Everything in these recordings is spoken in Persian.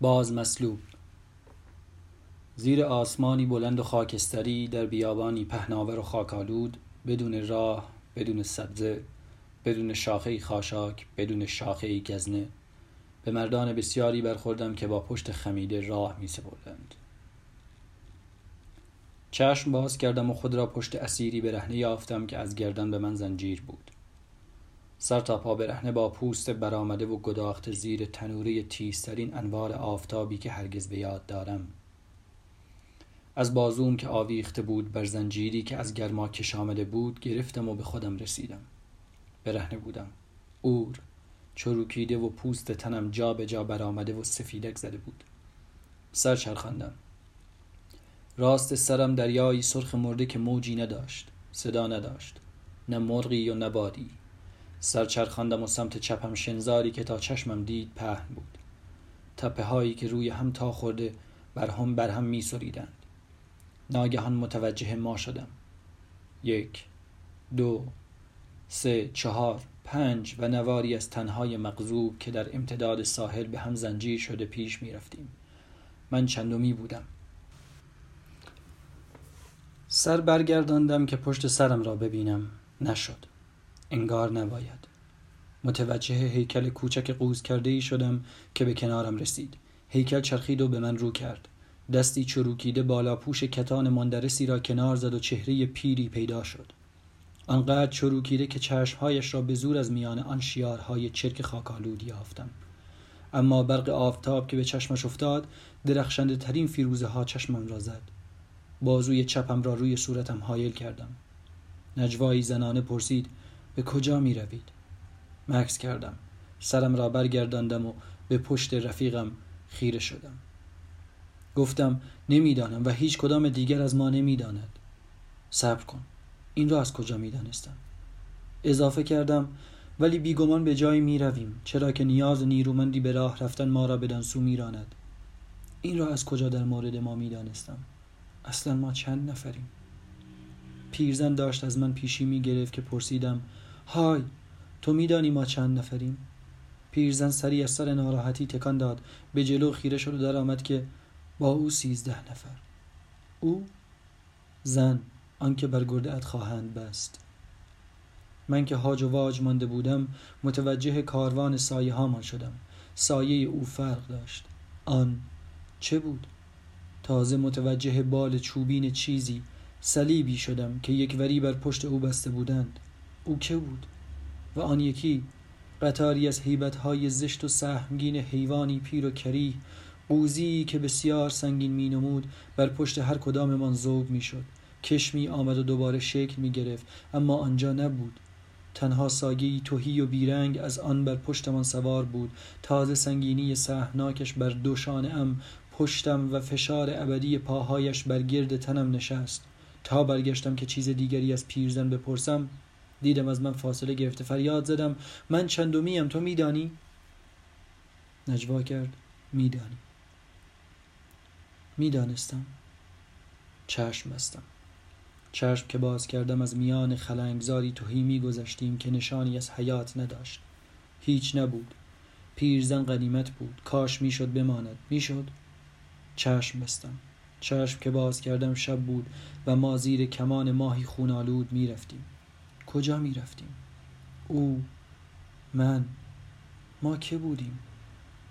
باز مسلوب زیر آسمانی بلند و خاکستری در بیابانی پهناور و خاکالود بدون راه بدون سبزه بدون شاخه خاشاک بدون شاخه گزنه. به مردان بسیاری برخوردم که با پشت خمیده راه می سپردند چشم باز کردم و خود را پشت اسیری برهنه یافتم که از گردن به من زنجیر بود. سر تا پا برهنه با پوست برآمده و گداخت زیر تنوره تیزترین انوار آفتابی که هرگز به یاد دارم. از بازوم که آویخته بود بر زنجیری که از گرما کش آمده بود گرفتم و به خودم رسیدم. برهنه بودم. اور چروکیده و پوست تنم جا به جا برآمده و سفیدک زده بود. سر چرخاندم. راست سرم دریایی سرخ مرده که موجی نداشت صدا نداشت. نه مرغی و نه بادی. سر چرخاندم و سمت چپم شنزاری که تا چشمم دید پهن بود. تپه هایی که روی هم تا خورده بر هم بر هم می سریدند. ناگهان متوجه ما شدم. یک دو سه چهار پنج و نواری از تنهای مغزوب که در امتداد ساحل به هم زنجیر شده پیش می رفتیم. من چندمی بودم. سر برگرداندم که پشت سرم را ببینم. نشد. انگار نباید. متوجه هیکل کوچک قوز کرده ای شدم که به کنارم رسید. هیکل چرخید و به من رو کرد. دستی چروکیده بالا پوش کتان مندرسی را کنار زد و چهره پیری پیدا شد. آنقدر چروکیده که چشمهایش را به زور از میان آن شیارهای چرک خاکالود یافتم. اما برق آفتاب که به چشمش افتاد درخشنده ترین فیروزه ها چشمم را زد. بازوی چپم را روی صورتم حایل کردم. نجوایی زنانه پرسید به کجا می روید؟ مکس کردم. سرم را برگرداندم و به پشت رفیقم خیره شدم. گفتم نمی‌دانم و هیچ کدام دیگر از ما نمی‌داند. صبر کن. این را از کجا می‌دانستم؟ اضافه کردم ولی بیگمان به جایی می رویم چرا که نیاز نیرومندی به راه رفتن ما را بدان سو میراند. این را از کجا در مورد ما می‌دانستم؟ اصلا ما چند نفریم؟ پیرزن داشت از من پیشی می گرفت که پرسیدم های تو میدانی ما چند نفریم؟ پیرزن سری از سر ناراحتی تکان داد. به جلو خیره شد و در آمد که با او سیزده نفر. او زن آنکه بر گرده خواهند بست. من که هاج و واج مانده بودم متوجه کاروان سایه هامان شدم. سایه او فرق داشت. آن چه بود؟ تازه متوجه بال چوبین چیزی صلیبی شدم که یک وری بر پشت او بسته بودند. او که بود و آن یکی قطاری از های زشت و سهمگین حیوانی پیر و کری قوزی که بسیار سنگین می نمود بر پشت هر کداممان زوب می شد کشمی آمد و دوباره شکل می گرفت اما آنجا نبود. تنها ساگی توهی و بیرنگ از آن بر پشتمان سوار بود. تازه سنگینی سهناکش بر دوشان ام پشتم و فشار ابدی پاهایش بر گرد تنم نشست. تا برگشتم که چیز دیگری از پیرزن بپرسم دیدم از من فاصله گرفته. فریاد زدم من چندمیم تو میدانی؟ نجوا کرد میدانی. می‌دانستم. چشم بستم. چشم که باز کردم از میان خلنگزاری توهی میگذشتیم که نشانی از حیات نداشت. هیچ نبود. پیرزن قدیمت بود. کاش می‌شد بماند. می‌شد. چشم بستم. چشم که باز کردم شب بود و ما زیر کمان ماهی خونالود می‌رفتیم. کجا می‌رفتیم او من. ما که بودیم؟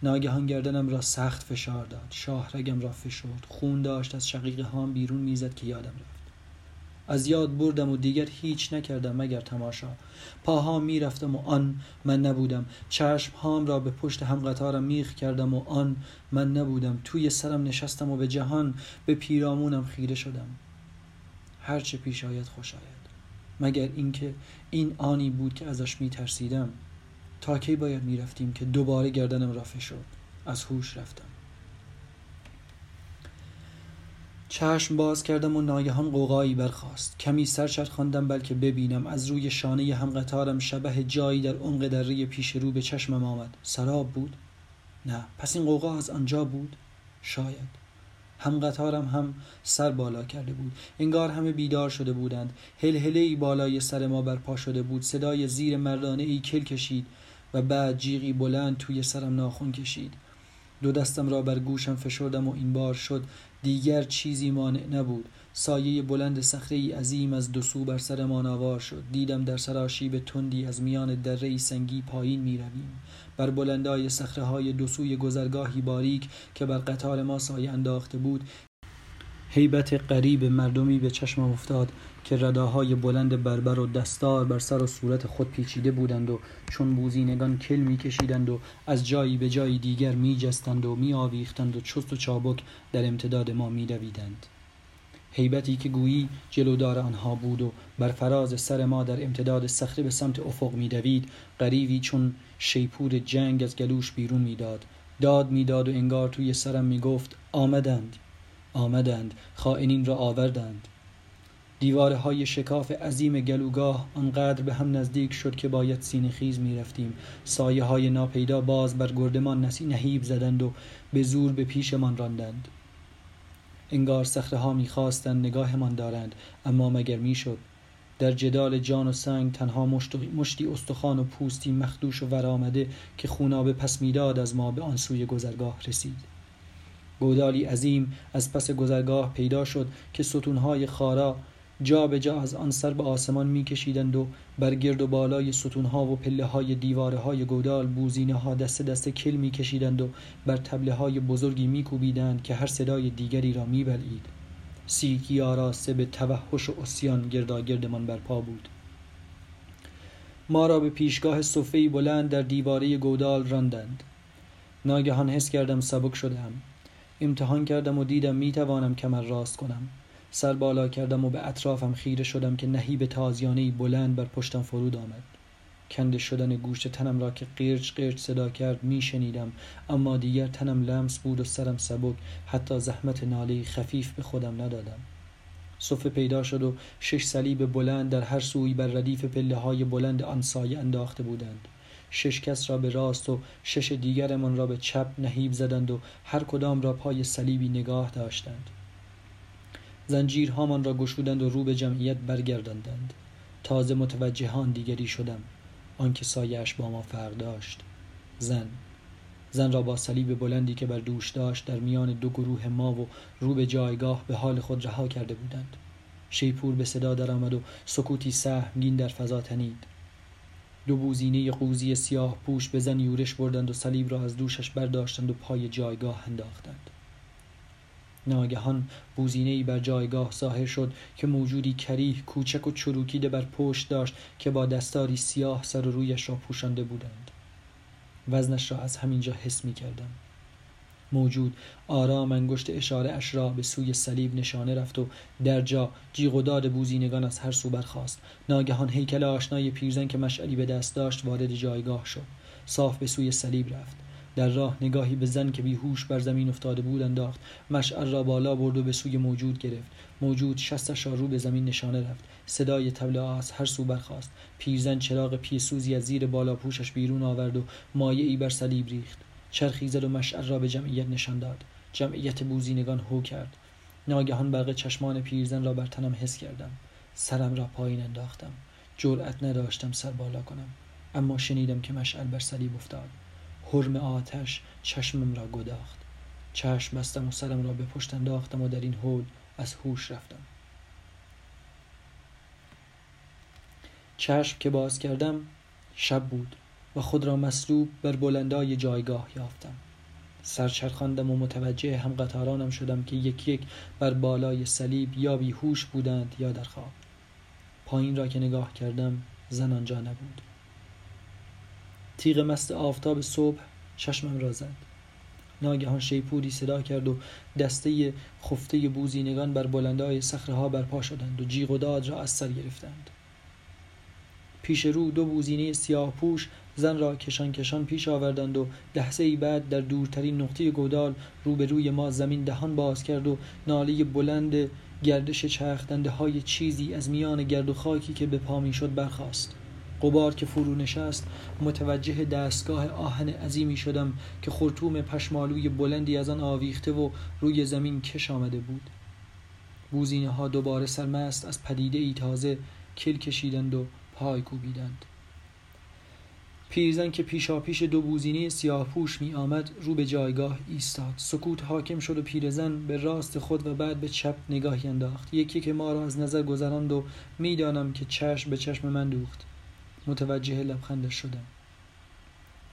ناگهان گردنم را سخت فشار داد. شاهرگم را فشرد. خون داشت. از شقیقه هام بیرون می‌زد که یادم رفت. از یاد بردم و دیگر هیچ نکردم مگر تماشا. پاهام می‌رفتم و آن من نبودم. چشم هام را به پشت هم قطارم میخ کردم و آن من نبودم. توی سرم نشستم و به جهان به پیرامونم خیره شدم. هرچه پیش آید خوش آید. مگر اینکه این آنی بود که ازش میترسیدم؟ تا کی باید می‌رفتیم که دوباره گردنم را فشرد از هوش رفتم. چشم باز کردم و ناگهان قوقایی برخاست. کمی سر خواندم بلکه ببینم. از روی شانه هم قطارم شبه جایی در عمق دره پیش رو به چشمم آمد. سراب بود؟ نه. پس این قوقا از آنجا بود؟ شاید. هم قطارم هم سر بالا کرده بود. انگار همه بیدار شده بودند. هلهله ای بالای سر ما برپا شده بود. صدای زیر مردانه ای کل کشید و بعد جیغی بلند توی سرم ناخون کشید. دو دستم را بر گوشم فشردم و این بار شد دیگر چیزی مانع نبود. سایه بلند صخره عظیم از دو سو بر سرمان آوار شد. دیدم در سراشیب تندی از میان دره سنگی پایین می رویم بر بلندای صخره های دو سوی گذرگاهی باریک که بر قطار ما سایه انداخته بود هیبت قریب مردمی به چشمم افتاد. که رداهای بلند بربر و دستار بر سر و صورت خود پیچیده بودند و چون بوزینگان کل میکشیدند و از جایی به جایی دیگر میجستند و میآویختند و چست و چابک در امتداد ما میدویدند هیبتی که گویی جلودار آنها بود و بر فراز سر ما در امتداد صخره به سمت افق میدوید غریبی چون شیپور جنگ از گلوش بیرون می‌داد. داد می‌داد و انگار توی سرم می‌گفت آمدند. آمدند. خائنین را آوردند. دیواره های شکاف عظیم گلوگاه آنقدر به هم نزدیک شد که باید سینه خیز می رفتیم سایه های ناپیدا باز بر گردمان نسی نهیب زدند و به زور به پیشمان راندند. انگار سخره ها نگاهمان دارند اما مگر می‌شد؟ در جدال جان و سنگ تنها مشتی استخوان و پوستی مخدوش و ورآمده که خونابه پس می‌داد از ما به آن سوی گذرگاه رسید. گودالی عظیم از پس گذرگاه پیدا شد که ستونهای خارا جا به جا از آن سر به آسمان میکشیدند و بر گرد و بالای ستونها و پله های دیواره های گودال بوزینه ها دست دست کل میکشیدند و بر تبله های بزرگی میکوبیدند که هر صدای دیگری را میبلید سیکی آراسته به توحش و اسیان گرداگردمان برپا بود. ما را به پیشگاه صفه بلند در دیواره گودال راندند. ناگهان حس کردم سبک شدم امتحان کردم و دیدم می‌توانم کمر راست کنم. سر بالا کردم و به اطرافم خیره شدم که نهیب تازیانه بلند بر پشتم فرود آمد. کنده شدن گوشت تنم را که قیرچ قیرچ صدا کرد میشنیدم اما دیگر تنم لمس بود و سرم سبک حتی زحمت ناله خفیف به خودم ندادم. صفه پیدا شد و شش صلیب بلند در هر سوی بر ردیف پله های بلند آن سایه انداخته بودند. شش کس را به راست و شش دیگرمان را به چپ نهیب زدند و هر کدام را پای صلیبی نگاه داشتند. زنجیرهامان را گشودند و رو به جمعیت برگرداندند. تازه متوجهان دیگری شدم. آنکه سایش با ما فرق داشت. زن. زن را با صلیب بلندی که بر دوش داشت در میان دو گروه ما و رو به جایگاه به حال خود رها کرده بودند. شیپور به صدا درآمد و سکوتی سهمگین در فضا تنید. دو بوزینه قوزی سیاه پوش به زن یورش بردند و صلیب را از دوشش برداشتند و پای جایگاه انداختند. ناگهان بوزینه بر جایگاه ظاهر شد که موجودی کریه کوچک و چروکیده بر پشت داشت که با دستاری سیاه سر و رویش را پوشانده بودند. وزنش را از همینجا حس می کردم موجود آرام انگشت اشاره اش را به سوی صلیب نشانه رفت و در جا جیغ و داد بوزینگان از هر سو برخاست. ناگهان هیکل آشنای پیرزن که مشعلی به دست داشت وارد جایگاه شد. صاف به سوی صلیب رفت. در راه نگاهی به زن که بیهوش بر زمین افتاده بود انداخت. مشعل را بالا برد و به سوی موجود گرفت. موجود شستش را رو به زمین نشانه رفت. صدای تبل از هر سو برخاست. پیرزن چراغ پیسوزی از زیر بالا پوشش بیرون آورد و مایه ای بر صلیب ریخت. چرخی زد و مشعل را به جمعیت نشان داد. جمعیت بوزینگان هو کرد. ناگهان برق چشمان پیرزن را بر تنم حس کردم. سرم را پایین انداختم. جرأت نداشتم سر بالا کنم. اما شنیدم که مشعل بر صلیب افتاد. حرم آتش چشمم را گداخت. چشم بستم و سرم را به پشت انداختم و در این حول از هوش رفتم. چشم که باز کردم شب بود و خود را مصلوب بر بلندای جایگاه یافتم. سرچرخاندم و متوجه هم قطارانم شدم که یک یک بر بالای صلیب یا بیهوش بودند یا در خواب. پایین را که نگاه کردم زن آنجا نبود. تیغ مست آفتاب صبح چشمم را زد. ناگهان شیپوری صدا کرد و دسته خفته بوزینگان بر بلندای صخره ها برپا شدند و جیغ و داد را از سر گرفتند. پیش رو دو بوزینه سیاه پوش زن را کشان کشان پیش آوردند و لحظه ای بعد در دورترین نقطه گودال روبروی ما زمین دهان باز کرد و ناله بلند گردش چرخدنده های چیزی از میان گرد و خاکی که به پا شد برخاست. قبار که فرو نشست متوجه دستگاه آهن عظیمی شدم که خرطوم پشمالوی بلندی از آن آویخته و روی زمین کش آمده بود. بوزینه ها دوباره سرمست از پدیده ای تازه کل کشیدند و پای کوبیدند. پیرزن که پیشا پیش دو بوزینه سیاه پوش می آمد رو به جایگاه ایستاد. سکوت حاکم شد و پیرزن به راست خود و بعد به چپ نگاهی انداخت. یکی که ما را از نظر گذراند و می‌دانم که چشم به چشم من دوخت. متوجه لبخندش شدم.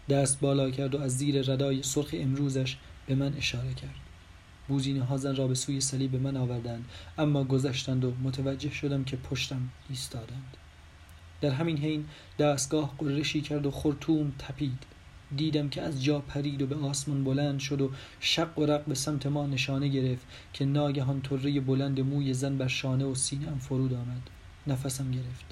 دست بالا کرد و از زیر ردای سرخ امروزش به من اشاره کرد. بوزینه ها زن را به سوی صلیب من آوردند اما گذشتند و متوجه شدم که پشتم ایستادند. در همین حین دستگاه قرشی کرد و خرطوم تپید. دیدم که از جا پرید و به آسمان بلند شد و شق و رق به سمت ما نشانه گرفت که ناگهان طره بلند موی زن بر شانه و سینهام فرود آمد. نفسم گرفت.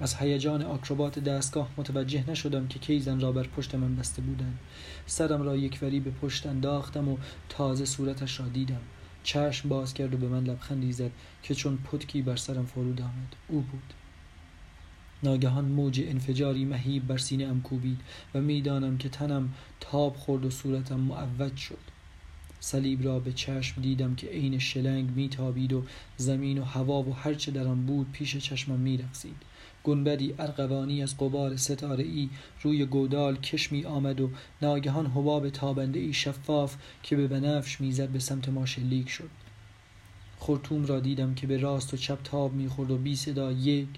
از هیجان آکروبات دستگاه متوجه نشدم که کی زن را بر پشت من بسته بودند. سرم را یکوری به پشت انداختم و تازه صورتش را دیدم. چشم باز کرد و به من لبخندی زد که چون پتکی بر سرم فرود آمد. او بود. ناگهان موج انفجاری مهیب بر سینه ام کوبید و می‌دانم که تنم تاب خورد و صورتم معوج شد. صلیب را به چشم دیدم که عین شلنگ میتابید و زمین و هوا و هرچه در آن بود پیش چشمم میرقصید. گنبدی ارغوانی از قبار ستاره ای روی گودال کش می آمد و ناگهان حباب تابنده ای شفاف که به بنفش می‌زد به سمت ما شلیک شد. خورتوم را دیدم که به راست و چپ تاب می‌خورد و بی صدا یک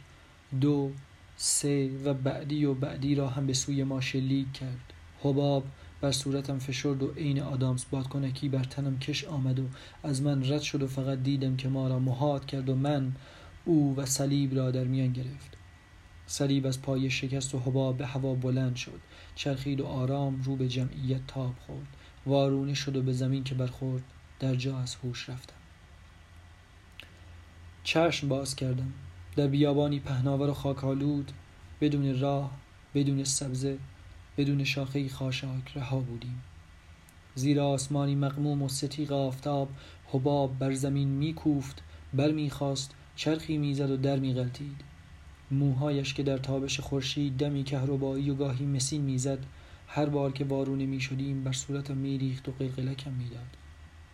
دو سه و بعدی و بعدی را هم به سوی ما شلیک کرد. حباب بر صورتم فشرد و عین آدامس بادکنکی بر تنم کش آمد و از من رد شد و فقط دیدم که ما را محاد کرد و من او و صلیب را در میان گرفت. صلیب از پای شکست و حباب به هوا بلند شد. چرخید و آرام رو به جمعیت تاب خورد. وارونه شد و به زمین که برخورد در جا از هوش رفتم. چشم باز کردم. در بیابانی پهناور و خاکالود بدون راه بدون سبزه بدون شاخه خاشاک رها بودیم. زیر آسمانی مقموم و ستیق آفتاب حباب بر زمین میکوفت بر می‌خواست چرخی می‌زد و در میغلطید موهایش که در تابش خورشید دمی کهربایی و گاهی مسین می‌زد هر بار که وارونه می شدیم بر صورتم میریخت و قلقلکم می‌داد.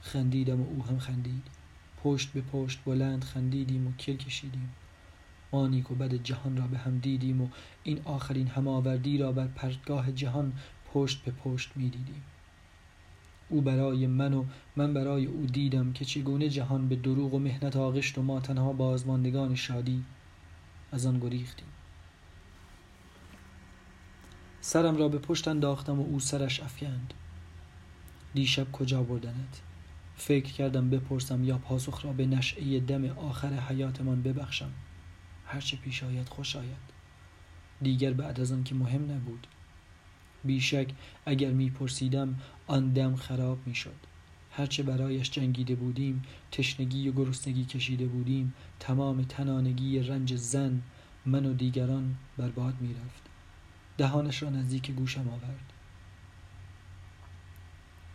خندیدم و او هم خندید. پشت به پشت بلند خندیدیم و کل کشیدیم. ما نیک و بد جهان را به هم دیدیم و این آخرین هماوردی را بر پرتگاه جهان پشت به پشت می‌دیدیم. او برای من و من برای او دیدم که چگونه جهان به دروغ و مهنت آغشت و ما تنها بازماندگان شادی از آن گریختیم. سرم را به پشت انداختم و او سرش افکند. دیشب کجا بردنت؟ فکر کردم بپرسم یا پاسخ را به نشعه دم آخر حیاتمان ببخشم. هرچه پیش آید خوش آید. دیگر بعد از آن که مهم نبود. بیشک اگر میپرسیدم آن دم خراب می‌شد. هرچه برایش جنگیده بودیم تشنگی و گرسنگی کشیده بودیم تمام تنانگی رنج زن من و دیگران برباد می‌رفت. دهانش را نزدیک گوشم آورد.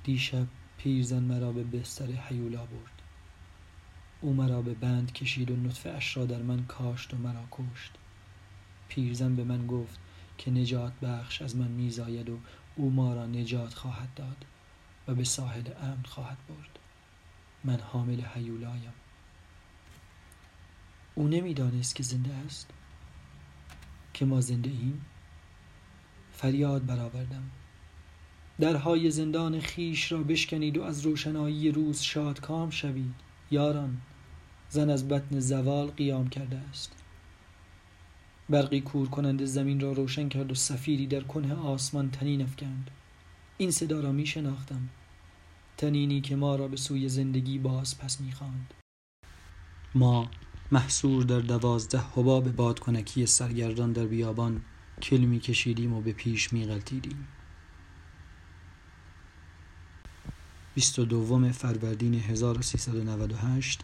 دیشب پیرزن مرا به بستر حیولا برد. او مرا به بند کشید و نطفه اش را در من کاشت و مرا کشت. پیرزن به من گفت که نجات بخش از من میزاید و او ما را نجات خواهد داد. و به ساحل امن خواهد برد. من حامل حیولایم او نمی‌دانست که زنده است. که ما زنده ایم فریاد برآوردم. درهای زندان خیش را بشکنید و از روشنایی روز شادکام شوید. یاران زن از بطن زوال قیام کرده است. برقی کور کننده زمین را روشن کرد و سفیری در کنه آسمان تنین افکند. این صدا را می شناختم. تنینی که ما را به سوی زندگی باز پس می‌خواند ما محصور در دوازده حباب بادکنکی سرگردان در بیابان کل کشیدیم و به پیش میغلطیدیم بیست و دوم فروردین 1398